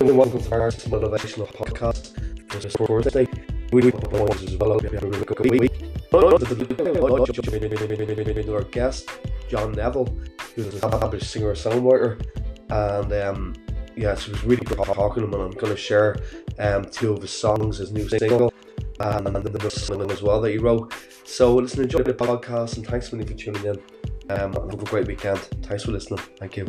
and welcome to our motivational podcast. This is Thursday. We will points as well. Really good week. Our guest, John Neville, who's an established singer songwriter, and um, yeah, it was really good talking him. And I'm going to share um, two of his songs, his new single, and the song as well that he wrote. So listen, enjoy the podcast, and thanks for tuning in. Um, have a great weekend. Thanks for listening. Thank you.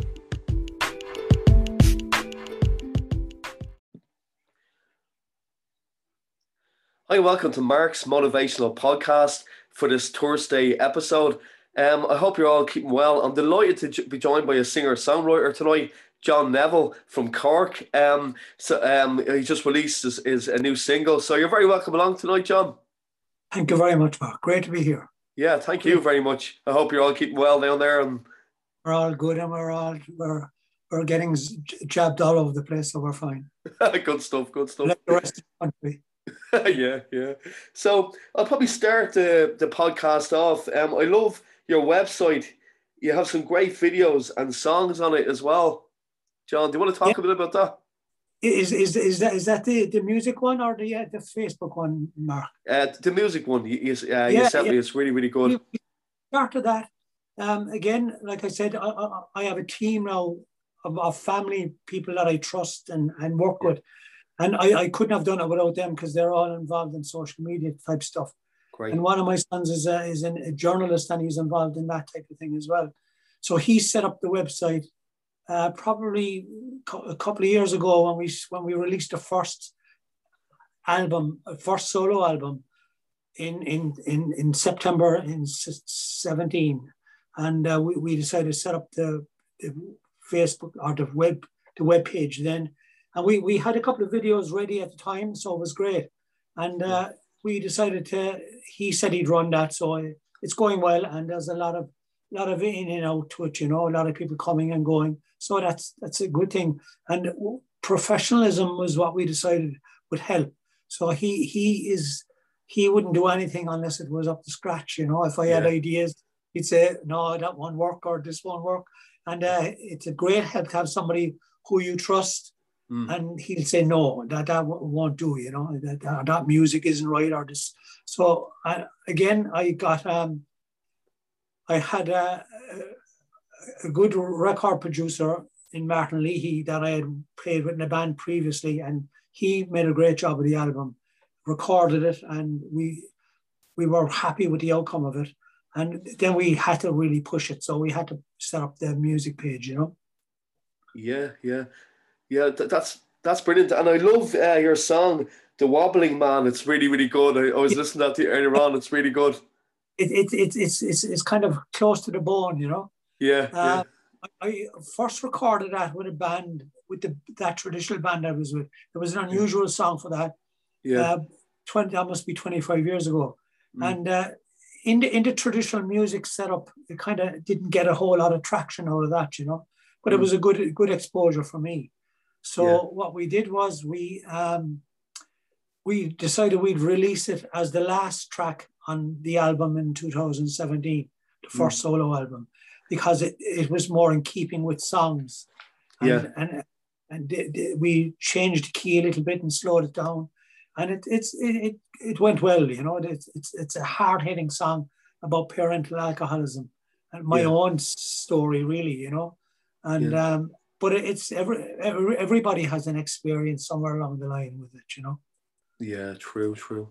Hi, welcome to Mark's Motivational Podcast for this Thursday episode. Um, I hope you're all keeping well. I'm delighted to be joined by a singer songwriter tonight, John Neville from Cork. Um, so um, he just released his, his, a new single. So you're very welcome along tonight, John. Thank you very much, Mark. Great to be here. Yeah, thank you very much. I hope you're all keeping well down there. And we're all good, and we're all we're we're getting jabbed all over the place, so we're fine. good stuff. Good stuff. Like the rest of the country. yeah, yeah. So I'll probably start the, the podcast off. Um, I love your website. You have some great videos and songs on it as well. John, do you want to talk yeah. a bit about that? Is, is, is that is that the, the music one or the uh, the Facebook one, Mark? Uh, the music one. You, you, uh, yeah, you sent yeah. me. It's really really good. After that, um, again, like I said, I, I, I have a team now of, of, family people that I trust and, and work yeah. with and I, I couldn't have done it without them because they're all involved in social media type stuff. Great. And one of my sons is a, is a journalist and he's involved in that type of thing as well. So he set up the website uh, probably a couple of years ago when we when we released the first album, first solo album in in in, in September in 17, and uh, we, we decided to set up the, the Facebook or the web the web page then and we, we had a couple of videos ready at the time, so it was great. And uh, we decided to, he said he'd run that. So it's going well. And there's a lot of, lot of in and out to it, you know, a lot of people coming and going. So that's, that's a good thing. And professionalism was what we decided would help. So he, he is, he wouldn't do anything unless it was up to scratch. You know, if I had ideas, he'd say, no, that won't work or this won't work. And uh, it's a great help to have somebody who you trust Mm. And he'll say, no, that, that won't do, you know, that, that, music isn't right or this. So I, again, I got, um, I had a, a good record producer in Martin Leahy that I had played with in a band previously, and he made a great job of the album, recorded it, and we we were happy with the outcome of it. And then we had to really push it, so we had to set up the music page, you know. Yeah, yeah. Yeah, th- that's that's brilliant, and I love uh, your song, "The Wobbling Man." It's really, really good. I, I was listening to that earlier on. It's really good. It, it, it, it's, it's, it's kind of close to the bone, you know. Yeah. Uh, yeah. I first recorded that with a band, with the that traditional band I was with. It was an unusual song for that. Yeah. Uh, Twenty that must be twenty five years ago, mm. and uh, in the in the traditional music setup, it kind of didn't get a whole lot of traction out of that, you know. But mm. it was a good good exposure for me. So yeah. what we did was we um, we decided we'd release it as the last track on the album in 2017, the hmm. first mm. solo album, because it, it was more in keeping with songs. And, yeah. And, and we changed the key a little bit and slowed it down. And it, it's, it, it went well, you know, it's, it's, it's a hard hitting song about parental alcoholism and my yeah. own story, really, you know. And yeah. um, but it's every, every everybody has an experience somewhere along the line with it, you know. Yeah, true, true.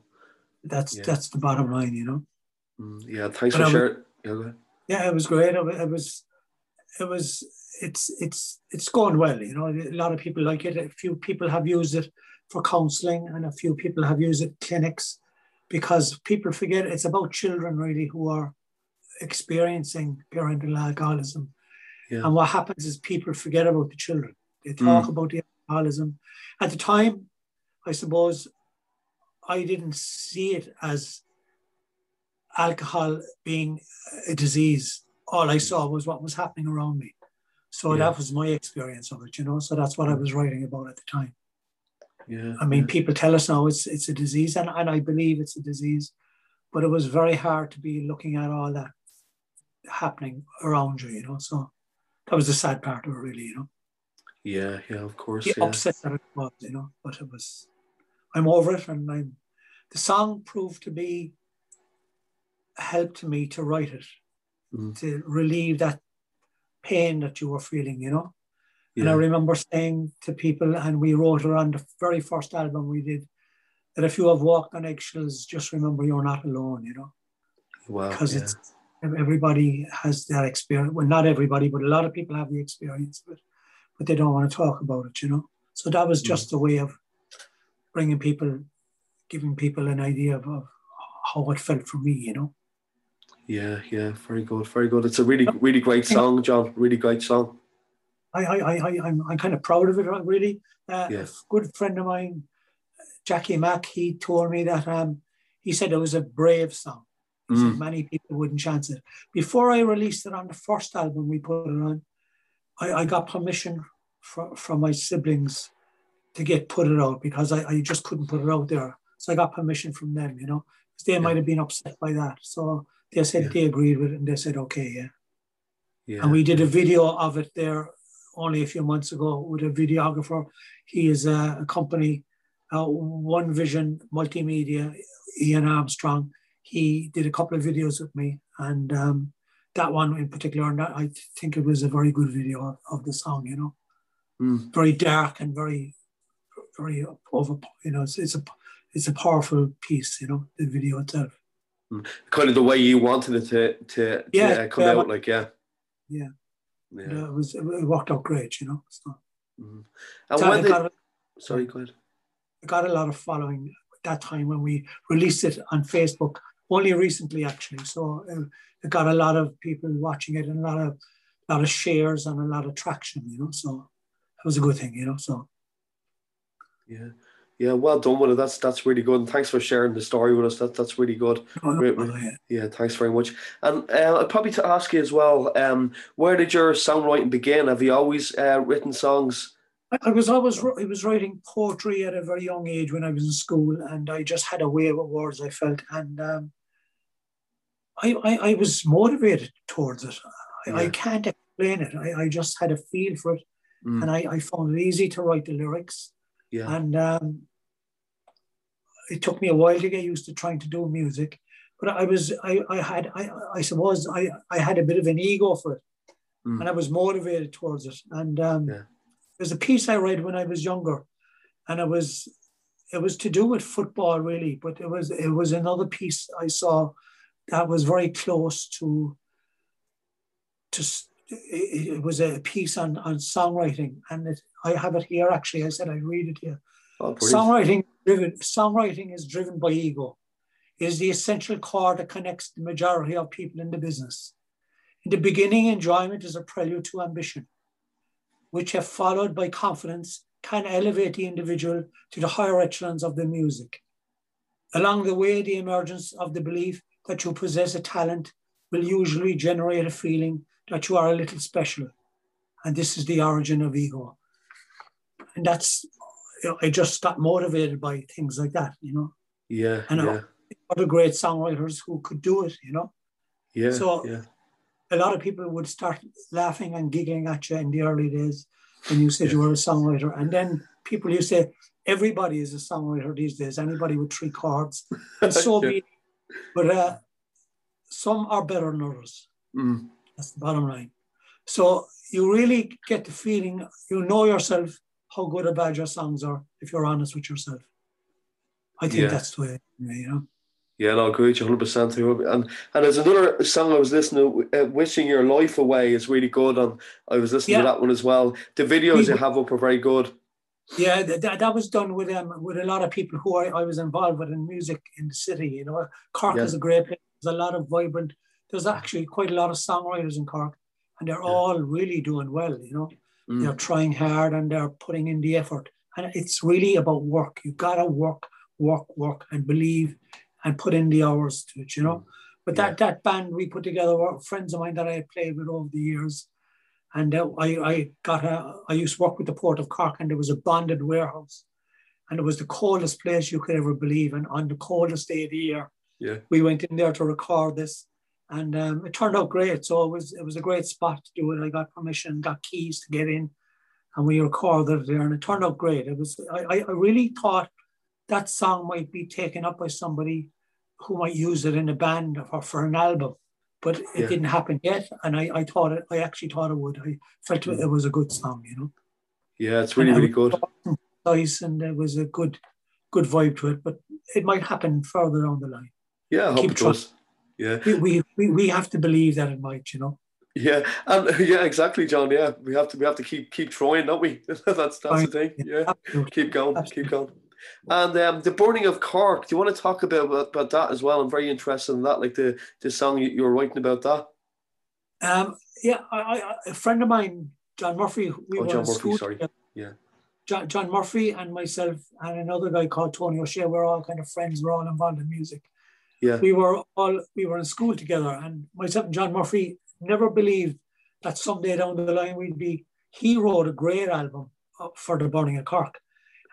That's yeah. that's the bottom line, you know. Mm, yeah, thanks but for sharing. Yeah, yeah, it was great. It, was, it was, it's it's it's going well. You know, a lot of people like it. A few people have used it for counselling, and a few people have used it clinics because people forget it's about children really who are experiencing parental alcoholism yeah. And what happens is people forget about the children. They talk mm. about the alcoholism. At the time, I suppose I didn't see it as alcohol being a disease. All I saw was what was happening around me. So yeah. that was my experience of it, you know. So that's what I was writing about at the time. Yeah. I mean, yeah. people tell us now it's it's a disease, and, and I believe it's a disease, but it was very hard to be looking at all that happening around you, you know. So that was the sad part of it, really, you know. Yeah, yeah, of course. The yeah. upset that it was, you know, but it was. I'm over it, and I'm. The song proved to be a help to me to write it, Mm. to relieve that pain that you were feeling, you know. Yeah. And I remember saying to people, and we wrote it on the very first album we did, that if you have walked on eggshells, just remember you're not alone, you know, wow. because yeah. it's everybody has that experience. Well, not everybody, but a lot of people have the experience of it, but they don't want to talk about it, you know. So that was just a way of bringing people, giving people an idea of, of how it felt for me, you know. Yeah, yeah, very good, very good. It's a really, really great song, John. Really great song. I, I, I, I I'm, I'm kind of proud of it, really. Uh, Yeah. A good friend of mine, Jackie Mack, he told me that um, he said it was a brave song. Mm. many people wouldn't chance it. Before I released it on the first album we put it on, I, I got permission for, from my siblings to get put it out because I, I just couldn't put it out there. So I got permission from them, you know, 'cause they might have been upset by that. So they said Yeah. they agreed with it and they said, okay, yeah. Yeah, And we did a video of it there only a few months ago with a videographer. He is a, a company, uh, One Vision Multimedia, Ian Armstrong. He did a couple of videos with me, and um, that one in particular, and that, I think it was a very good video of, of the song. You know, Mm. very dark and very, very over. You know, it's, it's a it's a powerful piece. You know, the video itself. kind of the way you wanted it to to, to Yeah, uh, come yeah, out, like yeah, Yeah. yeah. Uh, it was it worked out great. You know, so, Mhm. And so when I they, got, sorry, go ahead. I got a lot of following at that time when we released it on Facebook. Only recently, actually. So uh, it got a lot of people watching it and a lot of lot of shares and a lot of traction. You know, so it was a good thing. You know, so Yeah, yeah. Well done with it. That's that's really good. And thanks for sharing the story with us. That that's really good. oh, no, no, yeah. Yeah, thanks very much. And uh, I'd probably to ask you as well. Um, where did your songwriting begin? Have you always uh, written songs? I, I was always I was writing poetry at a very young age when I was in school, and I just had a way with words. I felt, and um, I, I I was motivated towards it. I, I can't explain it. I, I just had a feel for it, Mm. and I, I found it easy to write the lyrics. Yeah, And um, it took me a while to get used to trying to do music, but I was I, I had I, I suppose I, I had a bit of an ego for it, Mm. and I was motivated towards it. And um, Yeah. there's a piece I read when I was younger, and it was it was to do with football really, but it was it was another piece I saw that was very close to to it, was a piece on on songwriting, and it, I have it here actually. I said I'd read it here. oh. Songwriting driven songwriting is driven by ego. It is the essential core that connects the majority of people in the business. In the beginning, enjoyment is a prelude to ambition, which if followed by confidence can elevate the individual to the higher echelons of the music. Along the way, the emergence of the belief that you possess a talent will usually generate a feeling that you are a little special. And this is the origin of ego. And that's you know, I just got motivated by things like that, you know. Yeah, I know. yeah, Other great songwriters who could do it, you know. yeah, So- yeah, A lot of people would start laughing and giggling at you in the early days when you said you were a songwriter. And then people you say, everybody is a songwriter these days, anybody with three chords. And so Yeah. be. But uh, some are better than others. Mm. That's the bottom line. So you really get the feeling, you know yourself how good or bad your songs are if you're honest with yourself. I think Yeah. that's the way, you know. Yeah, no, I agree, hundred percent. And and there's another song I was listening to, uh, "Wishing Your Life Away" is really good, and I was listening to that one as well. The videos you have up are very good. Yeah, that, that, that was done with um, with a lot of people who I, I was involved with in music in the city. You know, Cork Yeah. is a great place. There's a lot of vibrant. There's actually quite a lot of songwriters in Cork, and they're Yeah. all really doing well. You know, Mm. they're trying hard and they're putting in the effort. And it's really about work. You gotta work, work, work, and believe, and put in the hours to it. You know. But that that band we put together were friends of mine that I had played with over the years. And uh, I, I got a, I used to work with the Port of Cork, and there was a bonded warehouse, and it was the coldest place you could ever believe. And on the coldest day of the year, Yeah. we went in there to record this, and um, it turned out great. So it was it was a great spot to do it. I got permission, got keys to get in, and we recorded it there, and it turned out great. It was I, I really thought that song might be taken up by somebody who might use it in a band or for an album, but it Yeah. didn't happen yet. And I, I thought it, I actually thought it would. I felt it mm. was a good song, you know. Yeah, it's really And really good. Nice, and there was a good, good vibe to it. But it might happen further down the line. Yeah, I hope keep it does. Yeah, We, we, we, we have to believe that it might, you know. yeah, and yeah, exactly, John. Yeah, we have to we have to keep keep trying, don't we? that's that's the thing. Yeah, Absolutely. keep going, Absolutely. keep going. And um, the burning of Cork. Do you want to talk about about that as well? I'm very interested in that, like the the song you, you were writing about that. Um, yeah, I, I, a friend of mine, John Murphy, we Oh, John Murphy, school sorry. together. Yeah. John, John Murphy and myself and another guy called Tony O'Shea. We're all kind of friends. We're all involved in music. Yeah, We were all we were in school together, and myself and John Murphy never believed that someday down the line we'd be. He wrote a great album uh, for the Burning of Cork,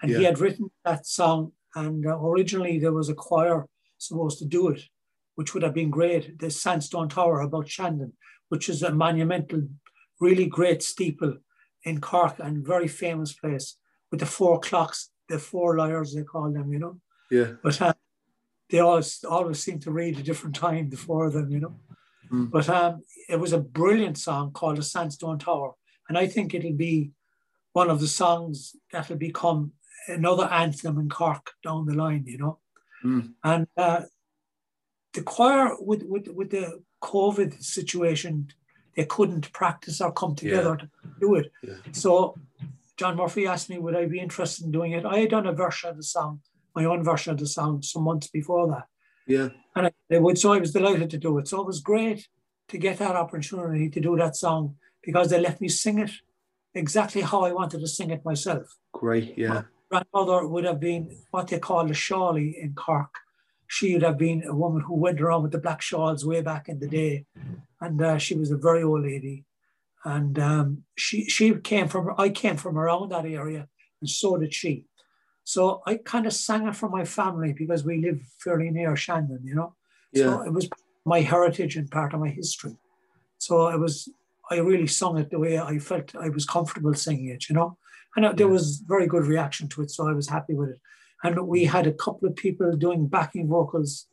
and he had written that song. And uh, originally there was a choir supposed to do it, which would have been great. The Sandstone Tower about Shandon, which is a monumental, really great steeple in Cork and very famous place with the four clocks, the four liars they call them, you know. yeah, But uh, they always always seem to read a different time, the four of them, you know. Mm. But um, it was a brilliant song called The Sandstone Tower. And I think it'll be one of the songs that'll become another anthem in Cork down the line, you know. Mm. And uh, the choir, with, with, with the COVID situation, they couldn't practice or come together to do it. yeah, So John Murphy asked me, would I be interested in doing it? I had done a version of the song, my own version of the song, some months before that. yeah, And I, they would, so I was delighted to do it. So it was great to get that opportunity to do that song because they let me sing it exactly how I wanted to sing it myself. great. Yeah, Grandmother would have been what they call a shawley in Cork. She would have been a woman who went around with the black shawls way back in the day. And uh, she was a very old lady. And um, she, she came from, I came from around that area, and so did she. So I kind of sang it for my family because we live fairly near Shandon, you know. yeah, So it was my heritage and part of my history. So it was, I really sung it the way I felt I was comfortable singing it, you know. And uh, there was very good reaction to it, so I was happy with it. And we had a couple of people doing backing vocals,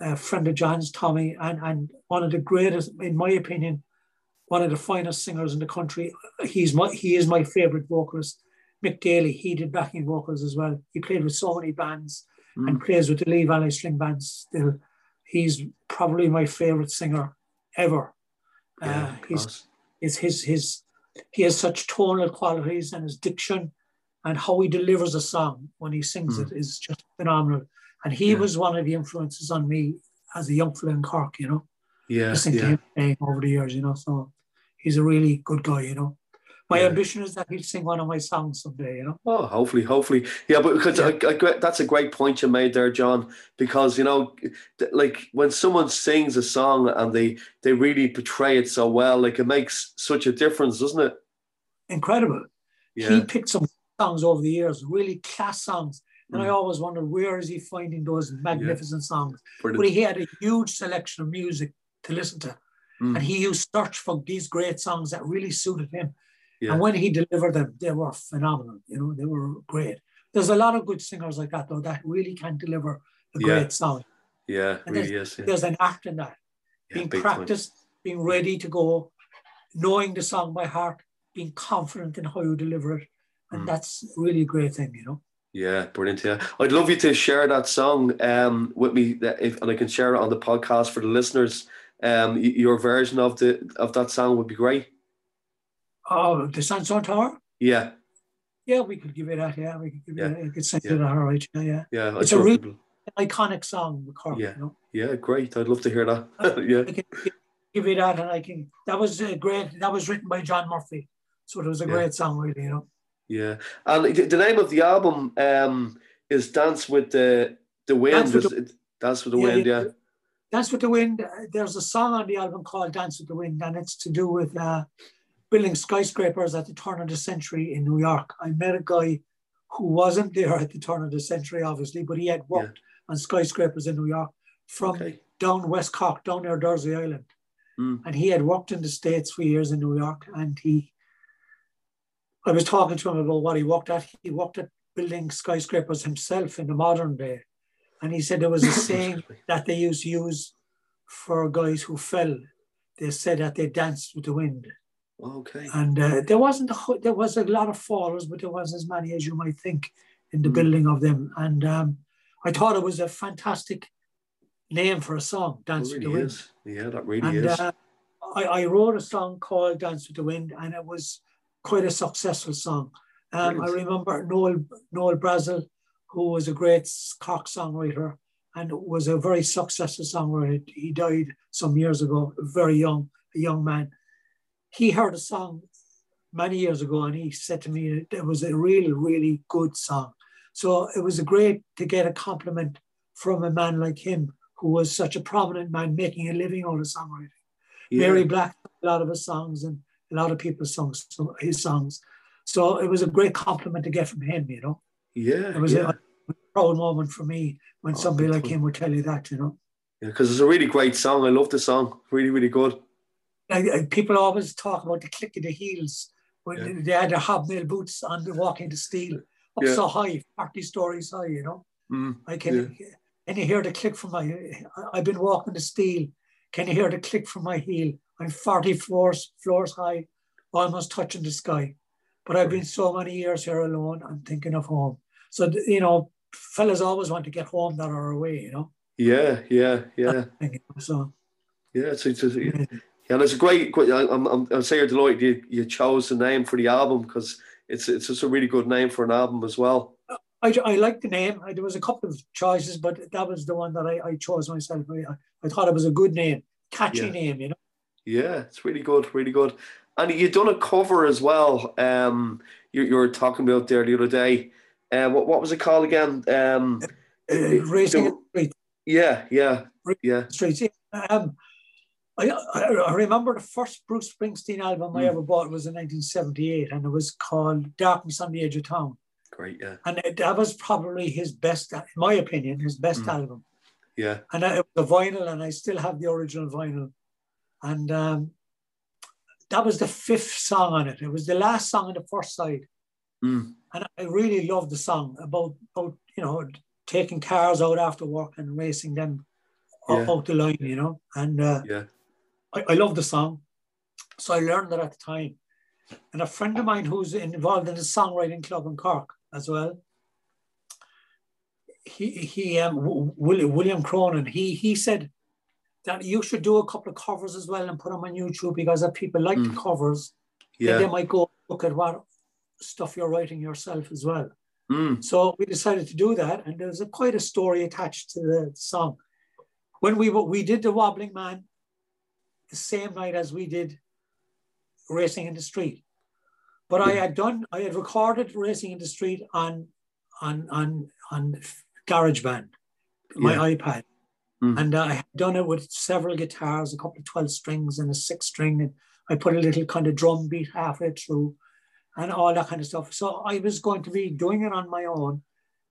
a friend of John's, Tommy, and, and one of the greatest, in my opinion, one of the finest singers in the country. He's my he is my favorite vocalist. Mick Daly, he did backing vocals as well. He played with so many bands and plays with the Lee Valley String Band still. He's probably my favorite singer ever. yeah. Uh, he's. Is his his he has such tonal qualities and his diction and how he delivers a song when he sings hmm. it is just phenomenal. And he Yeah. was one of the influences on me as a young fella in Cork, you know, Yeah, listening to yeah, him playing over the years, you know. So he's a really good guy, you know. My Yeah. ambition is that he'll sing one of my songs someday, you know. Oh, hopefully, hopefully, yeah. But because Yeah. I, I, that's a great point you made there, John. Because you know, like when someone sings a song and they they really portray it so well, like it makes such a difference, doesn't it? Incredible. He picked some songs over the years, really class songs. And I Mm. always wondered where is he finding those magnificent songs? But he had a huge selection of music to listen to. Mm. And he used search for these great songs that really suited him. Yeah. And when he delivered them, they were phenomenal. You know, they were great. There's a lot of good singers like that, though, that really can deliver a Yeah. great song. Yeah, And really is. Yeah, There's an act in that. being practiced, being ready to go, knowing the song by heart, being confident in how you deliver it. And Mm. that's really a great thing, you know. Yeah, brilliant. Yeah, I'd love you to share that song um with me, if and I can share it on the podcast for the listeners. Um, your version of the of that song would be great. Oh, the Sandstone Tower? Yeah, Yeah, we could give it that. Yeah, we could give Yeah. it. I could send Yeah. it all right. Yeah, yeah. It's a sure real- people- Iconic song, Cork. Yeah. You know, yeah, great. I'd love to hear that. yeah, I can give it that, and I can. That was a great. That was written by John Murphy, so it was a Yeah. great song, really. You know. yeah. And the the name of the album um is Dance with the the Wind. Dance with it- Dance with the Yeah, Wind. yeah. Yeah, Dance with the Wind. uh, There's a song on the album called Dance with the Wind, and it's to do with uh, building skyscrapers at the turn of the century in New York. I met a guy who wasn't there at the turn of the century, obviously, but he had worked on skyscrapers in New York from Okay. down West Cork, down near Jersey Island. Mm. And he had worked in the States for years in New York, and he I was talking to him about what he worked at. He worked at building skyscrapers himself in the modern day. And he said there was a saying that they used to use for guys who fell. They said that they danced with the wind. Okay. And uh, there wasn't a, there was a lot of fallers, but there wasn't as many as you might think in the mm. building of them. And um, I thought it was a fantastic name for a song, Dance really with the Wind. Is. Yeah, that really and, is. Uh, I, I, wrote a song called Dance with the Wind, and it was quite a successful song. Um, I remember Noel Noel Brazil, who was a great Cork songwriter and was a very successful songwriter. He died some years ago, very young, a young man. He heard a song many years ago, and he said to me it was a really, really good song. So it was a great to get a compliment from a man like him, who was such a prominent man making a living out of songwriting. Yeah. Mary Black, a lot of his songs, and a lot of people's songs, so his songs. So it was a great compliment to get from him, you know. Yeah. It was yeah. a, a proud moment for me when oh, somebody like him would tell you that, you know. Yeah, because it's a really great song. I love the song. Really, really good. People always talk about the click of the heels when yeah. they had their hobnail boots on the walking the steel up yeah. so high, 40 stories high, you know. Mm, I can yeah. and you hear the click from my I've been walking the steel. Can you hear the click from my heel? I'm 40 floors floors high, almost touching the sky. But I've been so many years here alone, I'm thinking of home. So you know, fellas always want to get home that are away, you know. Yeah, yeah, yeah. So yeah, it's, it's, it's yeah. and it's a great. I'm, I'm, I'm saying you're delighted you, you chose the name for the album because it's it's just a really good name for an album as well. I, I like the name. There was a couple of choices, but that was the one that I, I chose myself. I, I thought it was a good name, catchy yeah. name, you know. Yeah, it's really good, really good. And you've done a cover as well. Um, you, you were talking about there the other day. Uh, what what was it called again? Um, uh, Racing Street. Yeah, yeah, yeah. Street. Um, I, I remember the first Bruce Springsteen album mm. I ever bought was in 1978, and it was called Darkness on the Edge of Town. Great, yeah. And it, that was probably his best, in my opinion, his best mm. album. Yeah. And it was a vinyl, and I still have the original vinyl. And um, that was the fifth song on it. It was the last song on the first side. Mm. And I really loved the song about, about, you know, taking cars out after work and racing them yeah. out the line, you know. And uh, yeah I, I love the song. So I learned that at the time. And a friend of mine who's involved in the songwriting club in Cork as well, he, he um, William, William Cronin, he, he said that you should do a couple of covers as well and put them on YouTube because if people like mm. the covers, yeah. they might go look at what stuff you're writing yourself as well. Mm. So we decided to do that, and there's a quite a story attached to the song. When we we did the Wobbling Man, the same night as we did Racing in the Street. But I had done, I had recorded Racing in the Street on on on on GarageBand, my yeah. iPad. Mm. And I had done it with several guitars, a couple of 12 strings and a six string. And I put a little kind of drum beat halfway through and all that kind of stuff. So I was going to be doing it on my own.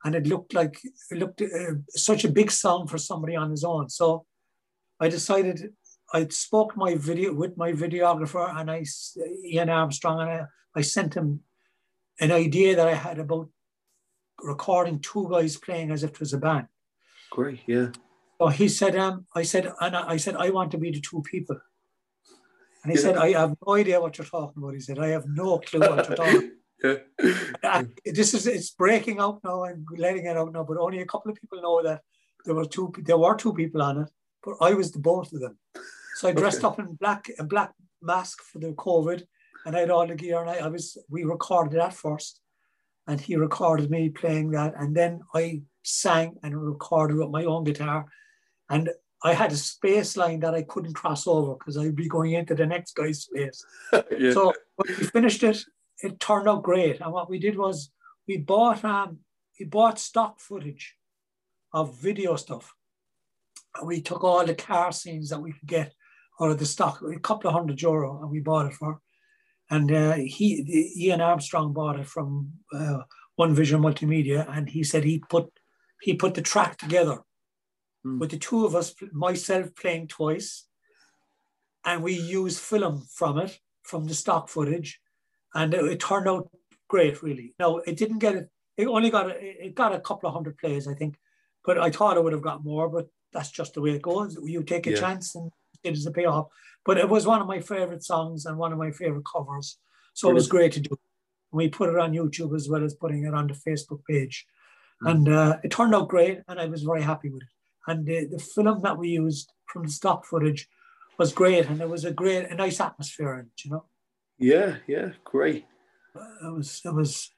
And it looked like, it looked uh, such a big song for somebody on his own. So I decided I spoke my video with my videographer and I, Ian Armstrong, and I, I sent him an idea that I had about recording two guys playing as if it was a band. Great, yeah. So he said, um, I said, and I said, I want to be the two people. And he yeah. said, I have no idea what you're talking about. He said, I have no clue what you're talking yeah. this is it's breaking out now and letting it out now, but only a couple of people know that there were two there were two people on it, but I was the both of them. So I dressed okay. up in black a black mask for the COVID, and I had all the gear. And I, I was we recorded that first, and he recorded me playing that, and then I sang and recorded with my own guitar, and I had a space line that I couldn't cross over because I'd be going into the next guy's space. yeah. So when we finished it, it turned out great. And what we did was we bought um we bought stock footage of video stuff. And we took all the car scenes that we could get out of the stock, a couple of hundred euro, and we bought it for. And uh, he, Ian Armstrong, bought it from uh, One Vision Multimedia, and he said he put he put the track together mm. with the two of us, myself playing twice, and we used film from it, from the stock footage, and it, it turned out great, really. No, it didn't get it. It only got it got a couple of hundred plays, I think, but I thought it would have got more. But that's just the way it goes. You take a yeah. chance, and it is a payoff. But it was one of my favorite songs and one of my favorite covers. So it was great to do. We put it on YouTube as well as putting it on the Facebook page. Mm. And uh, it turned out great, and I was very happy with it. And the, the film that we used from the stock footage was great, and it was a great, a nice atmosphere in it, you know. Yeah, yeah, great. It was, it was,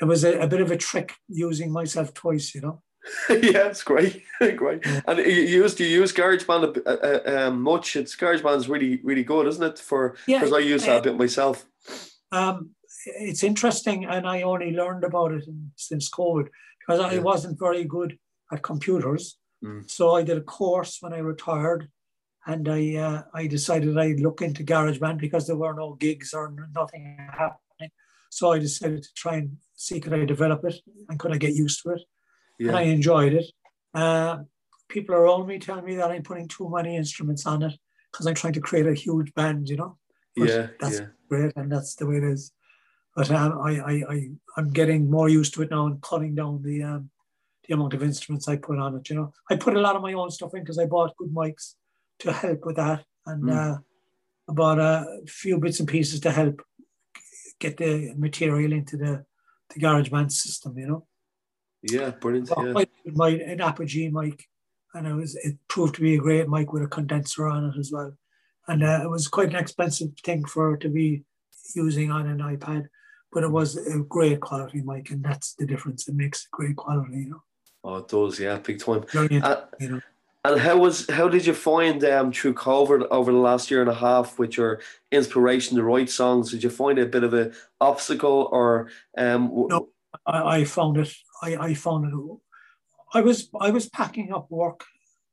it was a, a bit of a trick using myself twice, you know. yeah, it's great, great. And you used to use GarageBand uh, uh, um, much. It's GarageBand's really really good, isn't it? For because yeah, I use that a bit myself. Um, it's interesting, and I only learned about it since COVID because I wasn't very good at computers. Mm. So I did a course when I retired, and I uh, I decided I'd look into GarageBand because there were no gigs or nothing happening. So I decided to try and see could I develop it and could I get used to it, yeah. and I enjoyed it. Uh, people around me tell me that I'm putting too many instruments on it because I'm trying to create a huge band, you know. But yeah, that's yeah. great, and that's the way it is. But um, I, I, I, I'm getting more used to it now and cutting down the um, the amount of instruments I put on it. You know, I put a lot of my own stuff in because I bought good mics to help with that, and mm. uh, I bought a few bits and pieces to help get the material into the the GarageBand system. You know. Yeah, brilliant. Yeah. My an Apogee mic, and it was it proved to be a great mic with a condenser on it as well, and uh, it was quite an expensive thing for to be using on an iPad but it was a great quality mic, and that's the difference. It makes great quality, you know. Oh, it does, yeah, big time. uh, you know. And how was how did you find um through COVID over the last year and a half with your inspiration to write songs? Did you find it a bit of an obstacle or um? No, I, I found it. I, I found it. I was I was packing up work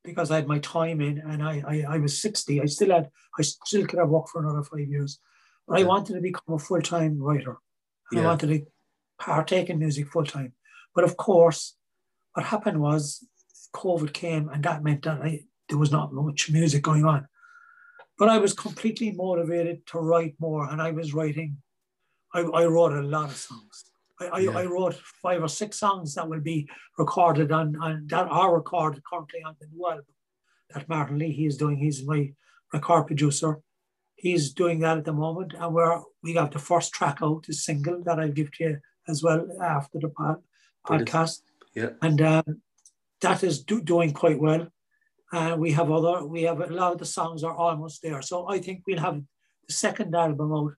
because I had my time in, and I I, I was sixty. I still had I still could have worked for another five years, but I wanted to become a full time writer and yeah. I wanted to partake in music full time. But of course, what happened was COVID came, and that meant that I, there was not much music going on. But I was completely motivated to write more, and I was writing. I, I wrote a lot of songs. I, yeah. I, wrote five or six songs that will be recorded on, on that are recorded currently on the new album that Martin Lee is doing. He's my record producer, he's doing that at the moment, and we're we got the first track out, the single that I'll give to you as well after the pod, podcast. Yeah, and um, that is do, doing quite well. And uh, we have other, we have a lot of the songs are almost there. So I think we'll have the second album out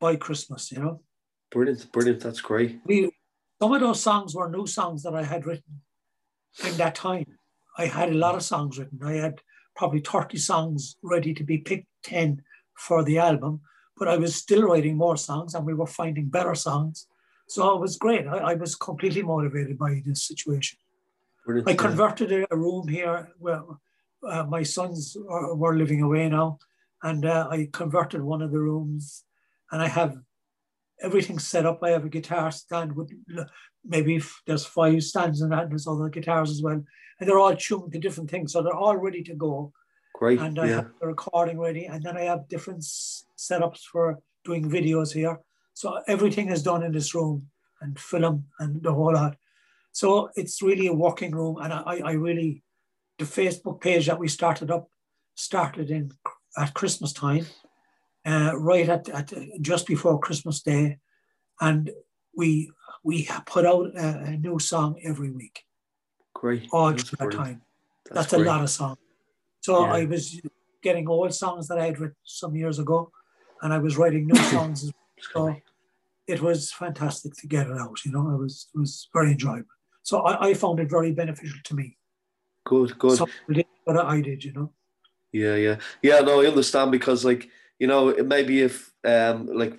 by Christmas. You know. Brilliant, brilliant. That's great. We some of those songs were new songs that I had written in that time. I had a lot of songs written. I had probably 30 songs ready to be picked, 10 for the album, but I was still writing more songs and we were finding better songs. So it was great. I, I was completely motivated by this situation. Brilliant. I converted a room here where uh, my sons are, were living away now, and uh, I converted one of the rooms, and I have everything set up. I have a guitar stand with maybe there's five stands and there's other guitars as well, and they're all tuned to different things, so they're all ready to go. Great. And I yeah. have the recording ready. And then I have different setups for doing videos here. So everything is done in this room and film and the whole lot. So it's really a working room. And I, I really, the Facebook page that we started up started in at Christmas time, uh, right at, at just before Christmas Day. And we we put out a, a new song every week. Great. All through that time. That's, That's a lot of songs. So yeah. I was getting old songs that I had written some years ago, and I was writing new songs. so it was fantastic to get it out. You know, it was it was very enjoyable. So I, I found it very beneficial to me. Good, good. But I did, you know. Yeah, yeah, yeah. No, I understand because, like, you know, maybe if um, like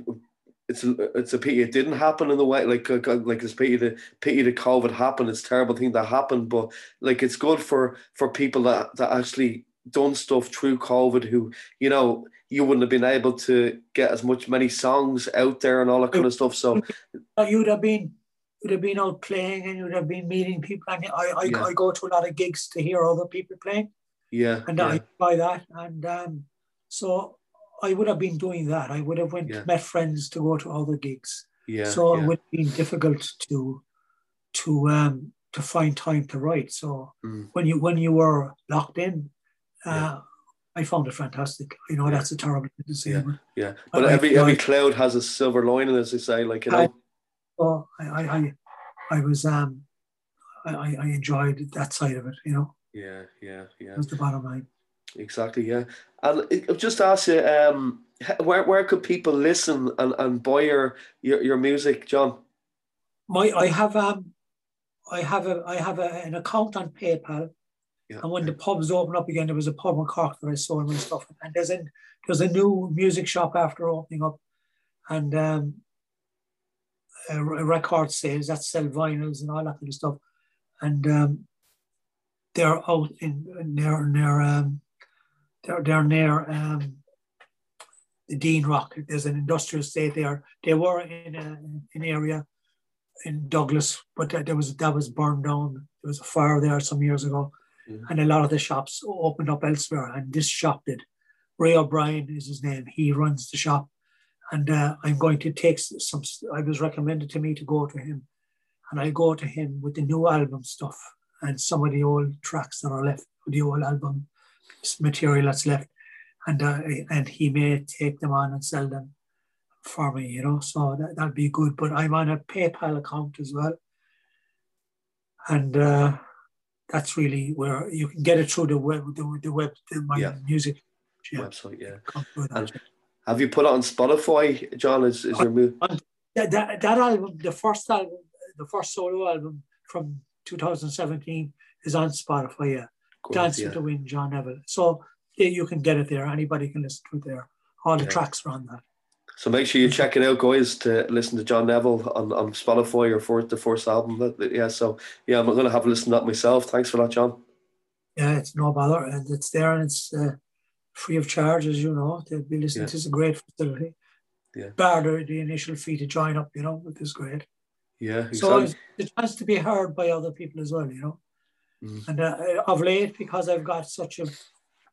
it's it's a pity it didn't happen in the way like like it's pity the pity the COVID happened. It's a terrible thing that happened, but like it's good for for people that that actually done stuff through COVID who, you know, you wouldn't have been able to get as much many songs out there and all that kind of stuff. So you'd have been you'd have been out playing and you'd have been meeting people. And I I, yeah. I go to a lot of gigs to hear other people playing. Yeah. And yeah. I buy that. And um, so I would have been doing that. I would have went yeah. met friends to go to other gigs. Yeah. so yeah. it would be difficult to to um to find time to write. So Mm. when you when you were locked in, uh, Yeah. I found it fantastic. You know, that's a terrible thing to say, Yeah. but Yeah, but I- every I- every cloud has a silver lining, as they say. Like you know, oh, I, I, I, I was um, I, I I enjoyed that side of it. You know, yeah, yeah, yeah, that's the bottom line. Exactly. Yeah, and I'll just ask you, um, where where could people listen and, and buy your, your your music, John? My, I have um, I have a, I have a, an account on PayPal. Yeah, And when the pubs open up again, there was a pub in Cork that I sold my stuff. And there's a there's a new music shop after opening up, and um, a, a record sales that sell vinyls and all that kind of stuff. And um, they're out in near near um, they're they're near um, the Dean Rock. There's an industrial estate there. They were in a, an area in Douglas, but that- there was that was burned down. There was a fire there some years ago, Yeah. and a lot of the shops opened up elsewhere. And this shop did. Ray O'Brien is his name. He runs the shop, and uh, I'm going to take some. I was recommended to me to go to him, and I go to him with the new album stuff and some of the old tracks that are left, of the old album material that's left, and uh, and he may take them on and sell them for me, you know. So that that'd be good. But I'm on a PayPal account as well, and uh, that's really where you can get it through the web, the, the web, the, my Yeah. music. Yeah, Website, yeah. come through that. And have you put it on Spotify, John? Is is your move? that, that, that album, the first album, the first solo album from 2017 is on Spotify. Yeah, Dance yeah. with the Wind, John Neville. So yeah, you can get it there. Anybody can listen to it there. All the Yeah. tracks are on that. So make sure you check it out, guys, to listen to John Neville on, on Spotify or for the first album. Yeah, so yeah, I'm gonna have a listen to that myself. Thanks for that, John. Yeah, it's no bother, and it's there, and it's uh, free of charge, as you know. They'll be listening. Yeah. to It's a great facility. Yeah. Bar the, the initial fee to join up, you know, which is great. Yeah, So exactly. it's the chance to be heard by other people as well, you know. Mhm. And uh, of late, because I've got such a,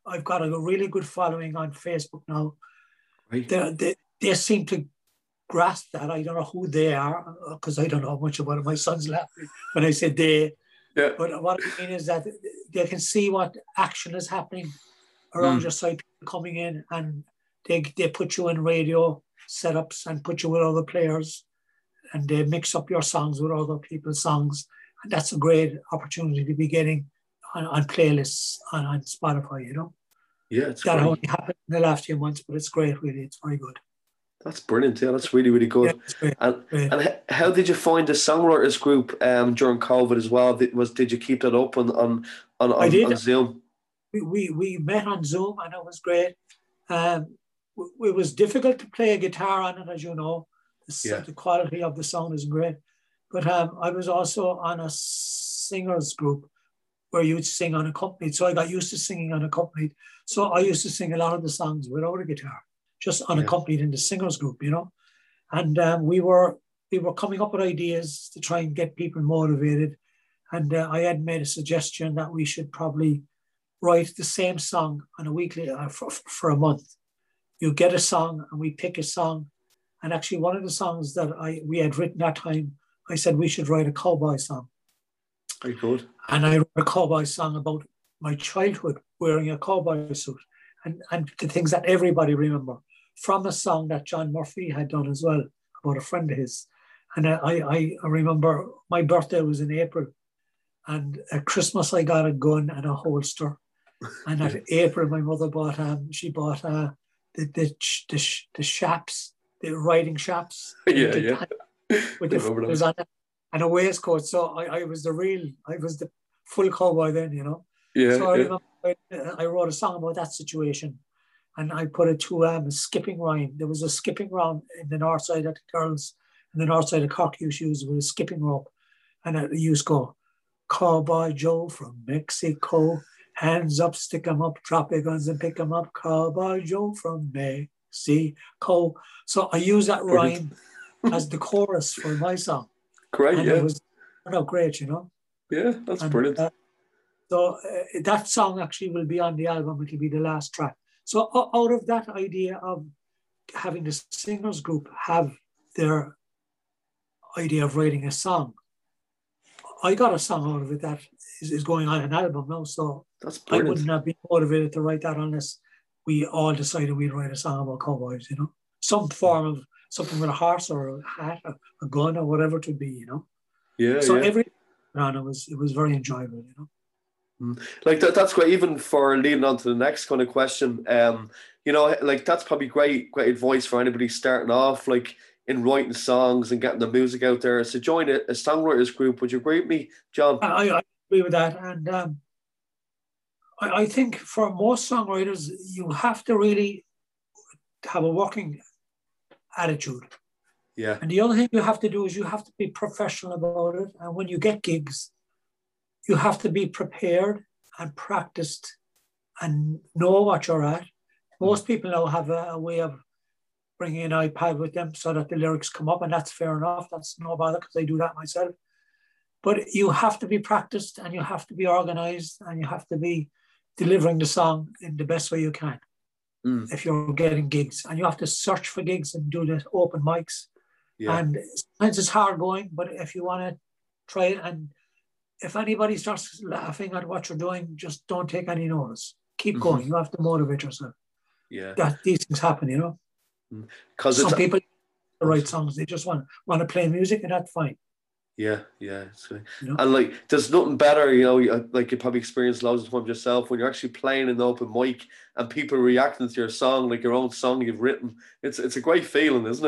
I've got a really good following on Facebook now. Right. They, they, they seem to grasp that. I don't know who they are because I don't know much about it. My son's laughing when I said they. Yeah. But what I mean is that they can see what action is happening around Mm. your site, coming in, and they they put you in radio setups and put you with other players, and they mix up your songs with other people's songs, and that's a great opportunity to be getting on, on playlists on, on Spotify. You know Yeah, it's that great. only happened in the last few months, but it's great. Really, it's very good. That's brilliant. Yeah, that's really really good. Yeah, great. And great. and how did you find the songwriters group um, during COVID as well? Did, was did you keep that up on on on, on, on Zoom? we, we, we met on Zoom and it was great. Um, it was difficult to play a guitar on it, as you know. The, Yeah. the quality of the sound is great. But um, I was also on a singers group where you'd sing unaccompanied. So I got used to singing unaccompanied. So I used to sing a lot of the songs without a guitar, just unaccompanied in the singers group, you know. And um, we were we were coming up with ideas to try and get people motivated. And uh, I had made a suggestion that we should probably write the same song on a weekly uh, for, for a month. You get a song and we pick a song. And actually, one of the songs that I we had written that time, I said we should write a cowboy song. Very good. And I wrote a cowboy song about my childhood wearing a cowboy suit and, and the things that everybody remember from a song that John Murphy had done as well about a friend of his. And I, I, I remember my birthday was in April. And at Christmas, I got a gun and a holster. And at April, my mother bought, um, she bought uh, the, the, the, the chaps, the riding chaps. Yeah, The yeah. With the Remember feathers on it and a waistcoat. So I, I was the real, I was the full cowboy then, you know. Yeah, So I yeah. remember I, I wrote a song about that situation, and I put it to um, a skipping rhyme. There was a skipping round in the north side that the girls in the north side of Cork used to use with a skipping rope, and it used to go, Cowboy Joe from Mexico, hands up, stick 'em up, drop your guns and pick 'em up. Cowboy Joe from Mexico. So I use that Brilliant. rhyme as the chorus for my song, Great, and yeah. it was turned out great, you know. yeah, that's And, brilliant. uh, so uh, that song actually will be on the album. It'll be the last track. So o- out of that idea of having the singers group have their idea of writing a song. I got a song out of it that is, is going on an album now. So That's brilliant. I wouldn't have been motivated to write that unless we all decided we'd write a song about cowboys, you know, some form of something with a horse or a hat, or a gun or whatever it would be, you know. Yeah, so yeah. every on it was it was very enjoyable, you know. like that, that's great even for leading on to the next kind of question um you know like that's probably great great advice for anybody starting off like in writing songs and getting the music out there so join a, a songwriters group would you agree with me john I, I agree with that, and um, I, I think for most songwriters, you have to really have a working attitude. yeah And the other thing you have to do is you have to be professional about it. And when you get gigs, you have to be prepared and practiced and know what you're at. Most mm. people now have a, a way of bringing an iPad with them so that the lyrics come up, and that's fair enough. That's no bother because I do that myself. But you have to be practiced and you have to be organized and you have to be delivering the song in the best way you can Mm, if you're getting gigs. And you have to search for gigs and do the open mics. yeah And sometimes it's hard going, but if you want to try it, and if anybody starts laughing at what you're doing, just don't take any notice. Keep Mhm. going. You have to motivate yourself. yeah That these things happen, you know. because Some it's people write songs, they just want want to play music, and that's fine. Yeah, yeah. You know? And like, there's nothing better, you know, like you probably experienced loads of times yourself when you're actually playing an open mic and people reacting to your song, like your own song you've written. It's it's a great feeling, isn't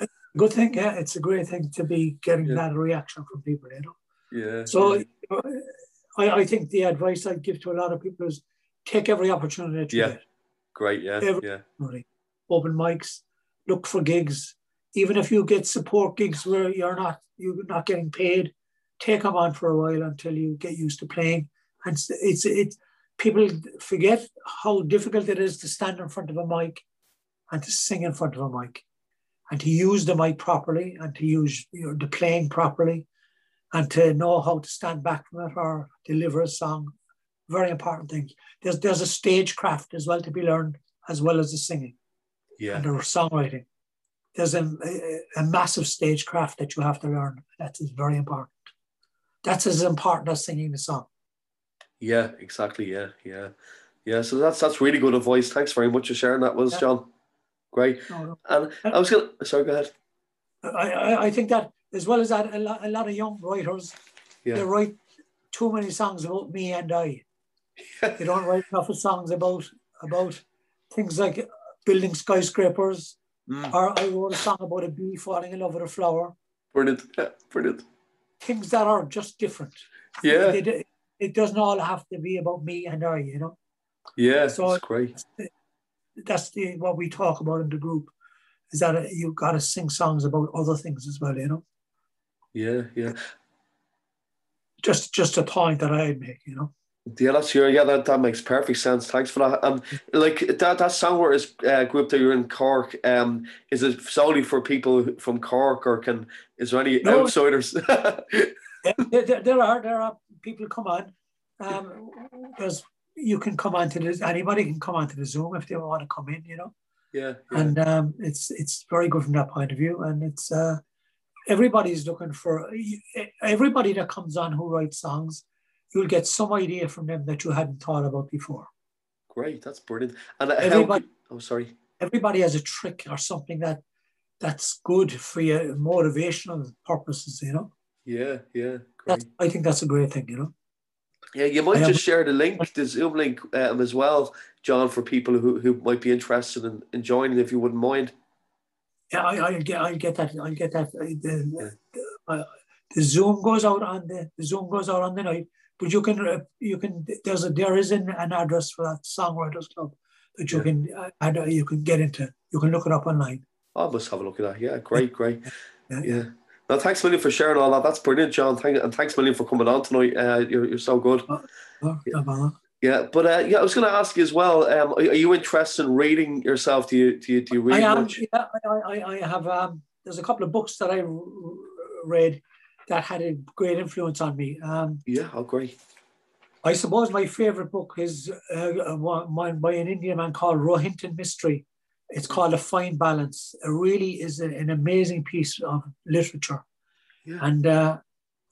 it? Good thing, yeah. It's a great thing to be getting Yeah. that reaction from people, you know. Yeah. So yeah. uh, I, I think the advice I'd give to a lot of people is take every opportunity Yeah. get. great, yeah, every- yeah, opportunity. Open mics, look for gigs. Even if you get support gigs where you're not you're not getting paid, take them on for a while until you get used to playing. And it's it's, it's people forget how difficult it is to stand in front of a mic and to sing in front of a mic and to use the mic properly and to use you know, the playing properly and to know how to stand back from it or deliver a song. Very important things. There's there's a stagecraft as well to be learned as well as the singing yeah, and the songwriting. There's a, a, massive stagecraft that you have to learn. That is very important. That's as important as singing the song. yeah, exactly, yeah, yeah, yeah. So that's that's really good advice. Thanks very much for sharing that with us, Yeah. John. Great. No, no. And uh, I was gonna sorry, go ahead. I, I, I think that as well as that, a lot, a lot of young writers, they write too many songs about me and I. They don't write enough of songs about about things like building skyscrapers. Mm, Or I wrote a song about a bee falling in love with a flower. brilliant, yeah, brilliant. Things that are just different. Yeah, It, it doesn't all have to be about me and I, you know. yeah, So- it's great. that's the what we talk about in the group is that uh, you got to sing songs about other things as well you know Yeah, yeah. just just a point that i'd make you know Yeah, that's your yeah. That, that makes perfect sense. Thanks for that. And like that that songwriters uh, group that you're in Cork, um, is it solely for people from Cork, or can is there any No. outsiders? There, there- are there are people come on um there's you can come on to this anybody can come on to the zoom if they want to come in you know yeah, yeah, and um it's it's very good from that point of view and it's uh everybody's looking for everybody that comes on who writes songs you'll get some idea from them that you hadn't thought about before great. That's brilliant. And uh, how? Everybody- Oh, sorry. everybody has a trick or something that that's good for your motivational purposes, you know. Yeah, yeah, I think that's a great thing, you know. Yeah, you might I have- just share the link, the Zoom link, um, as well, John, for people who, who might be interested in, in joining, if you wouldn't mind. Yeah, I, I get I get that I'll get that. uh, The, uh, the Zoom goes out on the, the Zoom goes out on the night, but you can uh, you can there's a there is an, an address for that songwriters club that you Yeah. can uh, uh, you can get into. You can look it up online. I must have a look at that. Yeah, great, great. Yeah. Yeah. No, thanks a million for sharing all that. That's brilliant, John. Thank, and thanks a million for coming on tonight. Uh, you're, you're so good. Oh, no bother. Yeah, but uh, yeah, I was going to ask you as well. Um, are, are you interested in reading yourself? Do you do you, do you read I am. much? Yeah, I, I, I have. Um, there's a couple of books that I read that had a great influence on me. Um, Yeah, oh great. I suppose my favorite book is uh, one one by an Indian man called Rohinton Mistry. It's called A Fine Balance. It really is a- an amazing piece of literature. Yeah. And uh,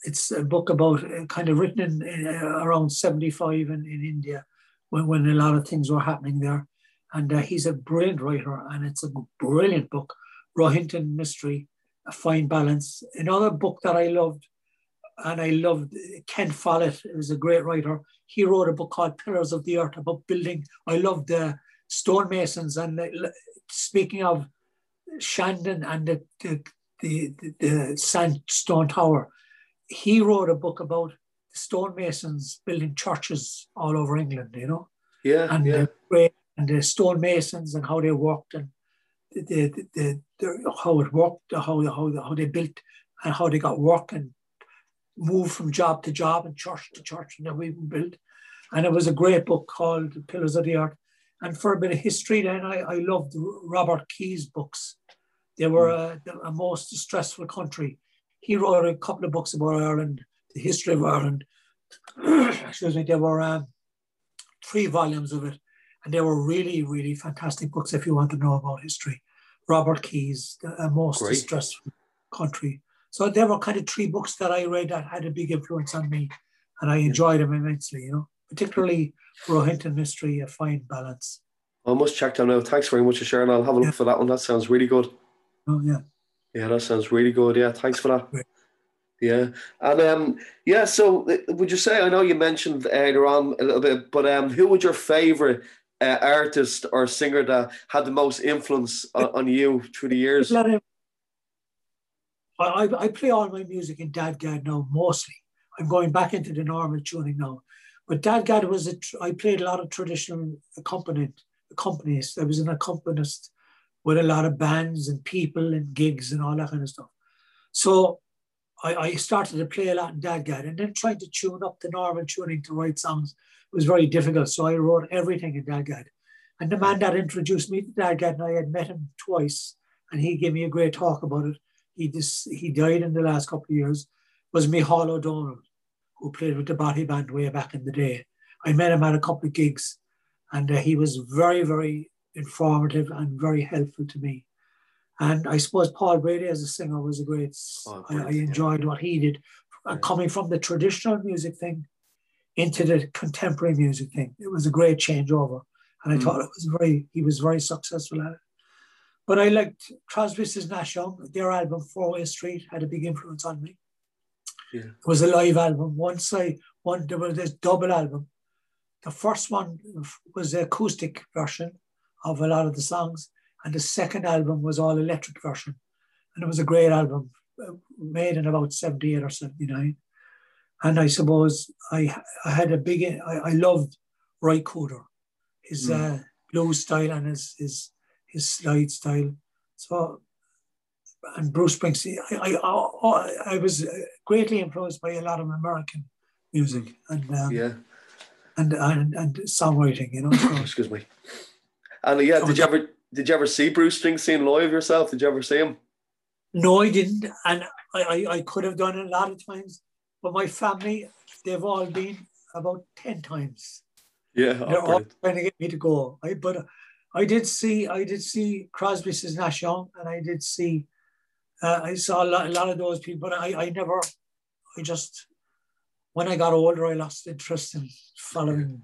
it's a book about uh, kind of written in, in uh, around 75 in, in India when, when a lot of things were happening there. And uh, he's a brilliant writer, and it's a brilliant book. Rohinton Mistry, A Fine Balance. Another book that I loved, and I loved Ken Follett, He was a great writer. He wrote a book called Pillars of the Earth about building. I loved the stonemasons. And speaking of Shandon and the, the, the, the sandstone tower, he wrote a book about the stonemasons building churches all over England, you know? Yeah. And, yeah. The, and the stonemasons and how they worked and the, the, the, the, how it worked, how, how, how they built and how they got work and moved from job to job and church to church and even built. And it was a great book called Pillars of the Earth. And for a bit of history, then I, I loved Robert Kee's books. They were mm. a, a most stressful country. He wrote a couple of books about Ireland, the history of Ireland. Excuse me, there were um, three volumes of it. And they were really, really fantastic books if you want to know about history. Robert Kee's The Most Great. Distressful Country. So there were kind of three books that I read that had a big influence on me. And I enjoyed them immensely, you know, particularly Rohinton Mistry, A Fine Balance. I must check them out. Thanks very much for sharing. I'll have a look yeah. for that one. That sounds really good. Oh, yeah. Yeah, that sounds really good. Yeah, thanks for that. Great. Yeah, and um, yeah. So, uh, would you say? I know you mentioned earlier on a little bit, but um, who would your favorite uh, artist or singer that had the most influence on, on you through the years? I, I play all my music in DADGAD now, mostly. I'm going back into the normal tuning now. But DADGAD was a, I played a lot of traditional accompaniment, accompanist. I was an accompanist with a lot of bands and people and gigs and all that kind of stuff. So I, I started to play a lot in DADGAD and then trying to tune up the normal tuning to write songs was very difficult. So I wrote everything in DADGAD. And the man that introduced me to DADGAD, and I had met him twice, and he gave me a great talk about it. He just he died in the last couple of years, was Micheál O'Donnell, who played with the Bothy Band way back in the day. I met him at a couple of gigs, and uh, he was very, very informative and very helpful to me. And I suppose Paul Brady as a singer was a great, oh, I, I, enjoyed yeah. what he did. Yeah. Coming from the traditional music thing into the contemporary music thing. It was a great changeover. And I mm. thought it was very, he was very successful at it. But I liked Crosby, Stills, Nash Young. Their album Four Way Street had a big influence on me. Yeah. It was a live album. Once I one there was this double album. The first one was the acoustic version of a lot of the songs, and the second album was all electric version. And it was a great album, uh, made in about 78 or 79. And I suppose I, I had a big, I, I loved Ry Cooder, his mm. uh, blues style and his, his, his slide style. So, and Bruce Springsteen, I, I, I, was greatly influenced by a lot of American music and um, yeah, and, and and songwriting, you know. So. Excuse me. And yeah, did you ever did you ever see Bruce Springsteen live yourself? Did you ever see him? No, I didn't, and I, I, I could have done it a lot of times. But my family, they've all been about 10 times. Yeah. They're all trying to get me to go. I, but I did see, I did see Crosby, Stills, Nash Young, and I did see, uh, I saw a lot, a lot of those people, but I, I never, I just, when I got older, I lost interest in following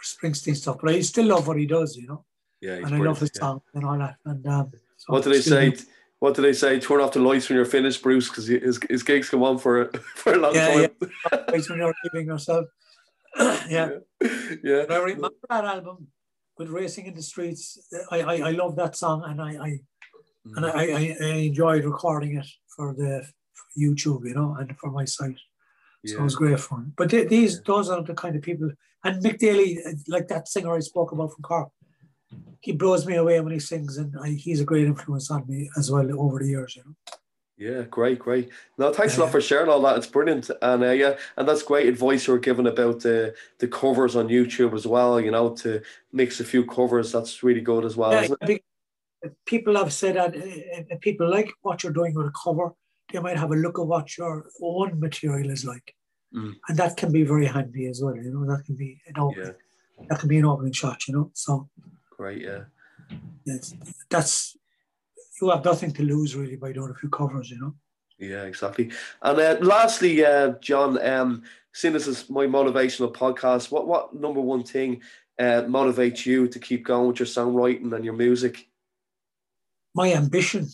Springsteen stuff. But I still love what he does, you know. Yeah, and I love his yeah. song and all that. And um, so what do they say? What do they say? Turn off the lights when you're finished, Bruce, because his, his gigs come on for for a long yeah, time. Yeah, when you're keeping yourself. yeah. yeah. But I remember that album with Racing in the Streets. I I, I love that song, and I, I mm. and I, I, enjoyed recording it for the for YouTube, you know, and for my site. So yeah. it was great fun. But th- these, those are the kind of people. And Mick Daly, like that singer I spoke about from Cork, he blows me away when he sings, and I, he's a great influence on me as well over the years. You know. Yeah, great, great. No, thanks a lot for sharing all that. It's brilliant, and uh, yeah, and that's great advice you were given about the the covers on YouTube as well. You know, to mix a few covers. That's really good as well. Yeah, people have said that if people like what you're doing with a cover, they might have a look at what your own material is like, mm. and that can be very handy as well. You know, that can be an opening. Yeah. That can be an opening shot. You know, so great. Yeah. Yes, that's you have nothing to lose really by doing a few covers, you know. Yeah, exactly. And uh, lastly, uh, John, um, seeing this is my motivational podcast, what what number one thing uh, motivates you to keep going with your songwriting and your music? My ambition.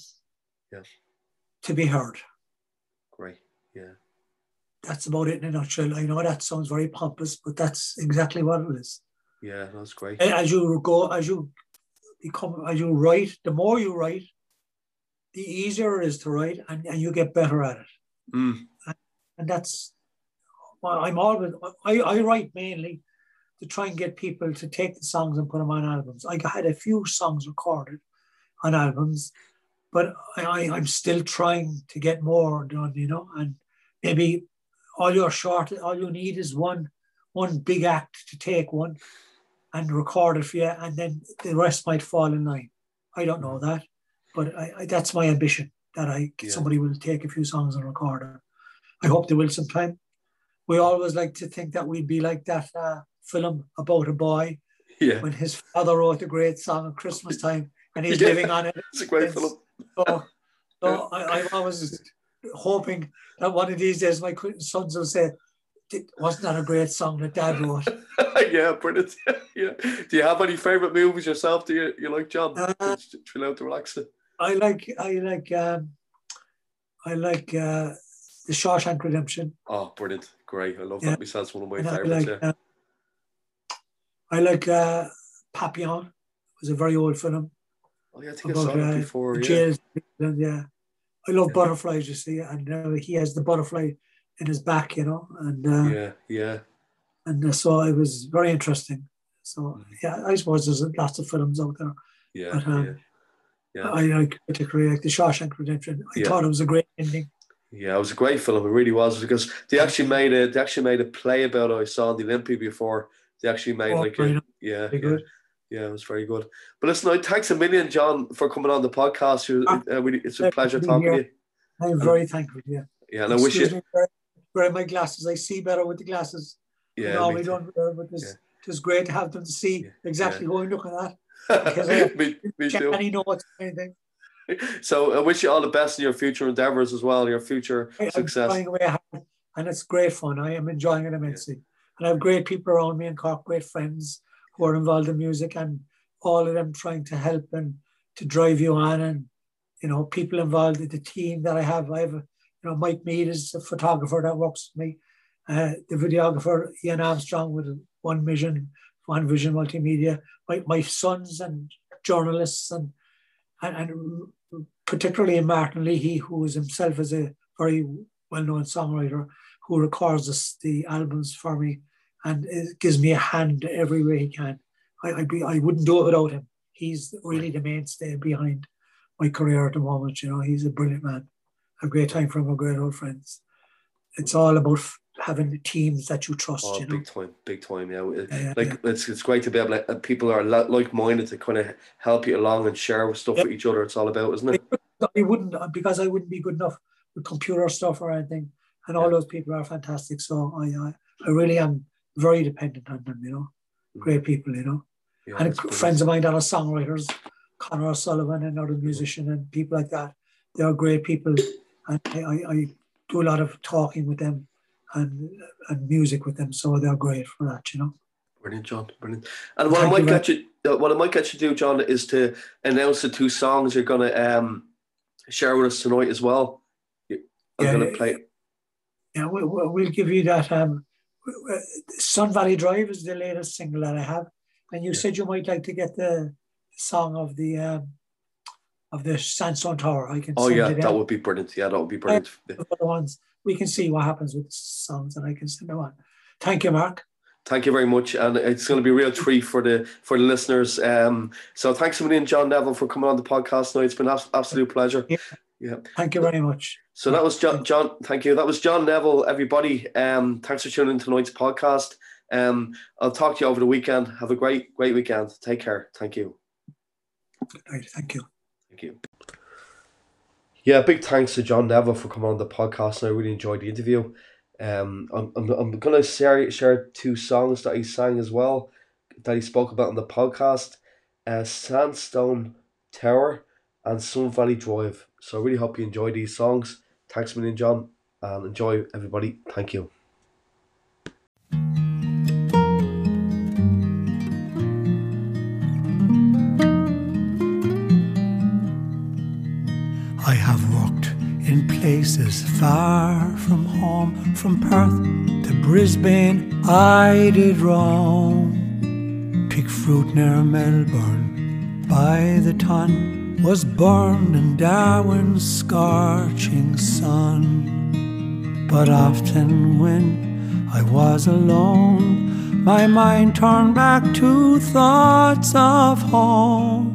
Yeah. To be heard. Great. Yeah. That's about it in a nutshell. I know that sounds very pompous, but that's exactly what it is. Yeah, that's great. As you go, as you become, as you write, the more you write, the easier it is to write, and, and you get better at it. Mm. And, and that's, well, I'm always, I, I write mainly to try and get people to take the songs and put them on albums. I had a few songs recorded on albums, but I, I'm still trying to get more done, you know, and maybe all you're short, all you need is one, one big act to take one and record it for you, and then the rest might fall in line. I don't know that, but I, I, that's my ambition that I Yeah. somebody will take a few songs and record it. I hope they will sometime. We always like to think that we'd be like that uh, film about a boy Yeah, when his father wrote a great song at Christmas time and he's Yeah. living on it. it's a great It's- film. So, so I, I'm always hoping that one of these days my sons will say, "Did- wasn't that a great song that dad wrote? yeah, brilliant. yeah. Do you have any favorite movies yourself? Do you you like John? Uh, chill out to relax it. I like, I like, um, I like uh, the Shawshank Redemption. Oh, brilliant! Great. I love Yeah. that. Myself, one of my And I favorites. like, yeah. uh, I like uh, Papillon. It was a very old film Oh, yeah, I think I about saw that uh, before. Yeah. jails. Yeah, I love Yeah. butterflies. You see, and uh, he has the butterfly in his back, you know, and uh, yeah, yeah, and uh, so it was very interesting. So Mhm. yeah, I suppose there's lots of films out there. yeah, But, um, yeah. Yeah. I like particularly like the Shawshank Redemption. I Yeah. thought it was a great ending. Yeah, it was a great film. It really was because they actually made a they actually made a play about it. I saw the Olympia before. They actually made Oh, like a, yeah, yeah, good. yeah, it was very good. But listen, I- thanks a million, John, for coming on the podcast. Ah, uh, it's a pleasure pleasure to be talking to you. I'm very thankful. Yeah. Yeah, and I wish you. Wearing my glasses. I see better with the glasses. Yeah, normally too. don't wear, but it's, Yeah. it's great to have them to see Yeah, exactly who I'm looking at. because I- uh, me, me Check too. any notes or anything. So I wish you all the best in your future endeavors as well, your future I- I'm success. away and it's great fun. I am enjoying it immensely. And I have great people around me in Cork, great friends who are involved in music, and all of them trying to help and to drive you on. And you know, people involved in the team that I have. I have, you know, Mike Mead is a photographer that works with me. Uh, the videographer Ian Armstrong with One Vision, One Vision Multimedia. My, my sons and journalists and and, and particularly Martin Leahy, who is himself is a very well-known songwriter, who records us, the albums for me, and gives me a hand every way he can. I I, be, I wouldn't do it without him. He's really the mainstay behind my career at the moment. You know, he's a brilliant man. A great time for him. We're great old friends. It's all about f- having teams that you trust. Oh, you know, big time, big time. Yeah, Yeah, yeah, like it's it's great to be able to. uh, People are li- like-minded to kind of help you along and share stuff Yeah. with each other. It's all about, isn't it? I wouldn't uh, because I wouldn't be good enough with computer stuff or anything. And all Yeah. those people are fantastic. So I, I, I really am very dependent on them. You know, mm. great people. You know, Yeah, and friends of mine that are songwriters, Conor O'Sullivan, another mm. musician, and people like that. They are great people, and I, I, do a lot of talking with them and and music with them. So they're great for that. You know. Brilliant, John. Brilliant. And what I might get you, uh, what I might get you to do, John, is to announce the two songs you're gonna um share with us tonight as well. I'm Yeah, gonna play. Yeah, we, we- we'll give you that. Um, Sun Valley Drive is the latest single that I have, and you Yeah. said you might like to get the song of the um, of the Sandstone Tower. I can. See. Oh yeah, that out. would be brilliant. Yeah, that would be brilliant. The ones we can see what happens with songs, and I can send them on. Thank you, Mark. Thank you very much, and it's going to be a real treat for the for the listeners. Um, so thanks a million, John Neville, for coming on the podcast tonight. It's been an absolute pleasure. Yeah. Yeah. Thank you very much. So that was John. John, thank you. That was John Neville. Everybody, um, thanks for tuning in to tonight's podcast. Um, I'll talk to you over the weekend. Have a great, great weekend. Take care. Thank you. Night. Thank you. Thank you. Yeah, big thanks to John Neville for coming on the podcast. I really enjoyed the interview. Um, I'm, I'm, I'm gonna share share two songs that he sang as well that he spoke about on the podcast. Uh, Sandstone Tower and Sun Valley Drive. So I really hope you enjoy these songs. thanks a million, John, and enjoy everybody. Thank you. Places far from home, from Perth to Brisbane. I did roam, pick fruit near Melbourne by the ton, was burned in Darwin's scorching sun. But often when I was alone, my mind turned back to thoughts of home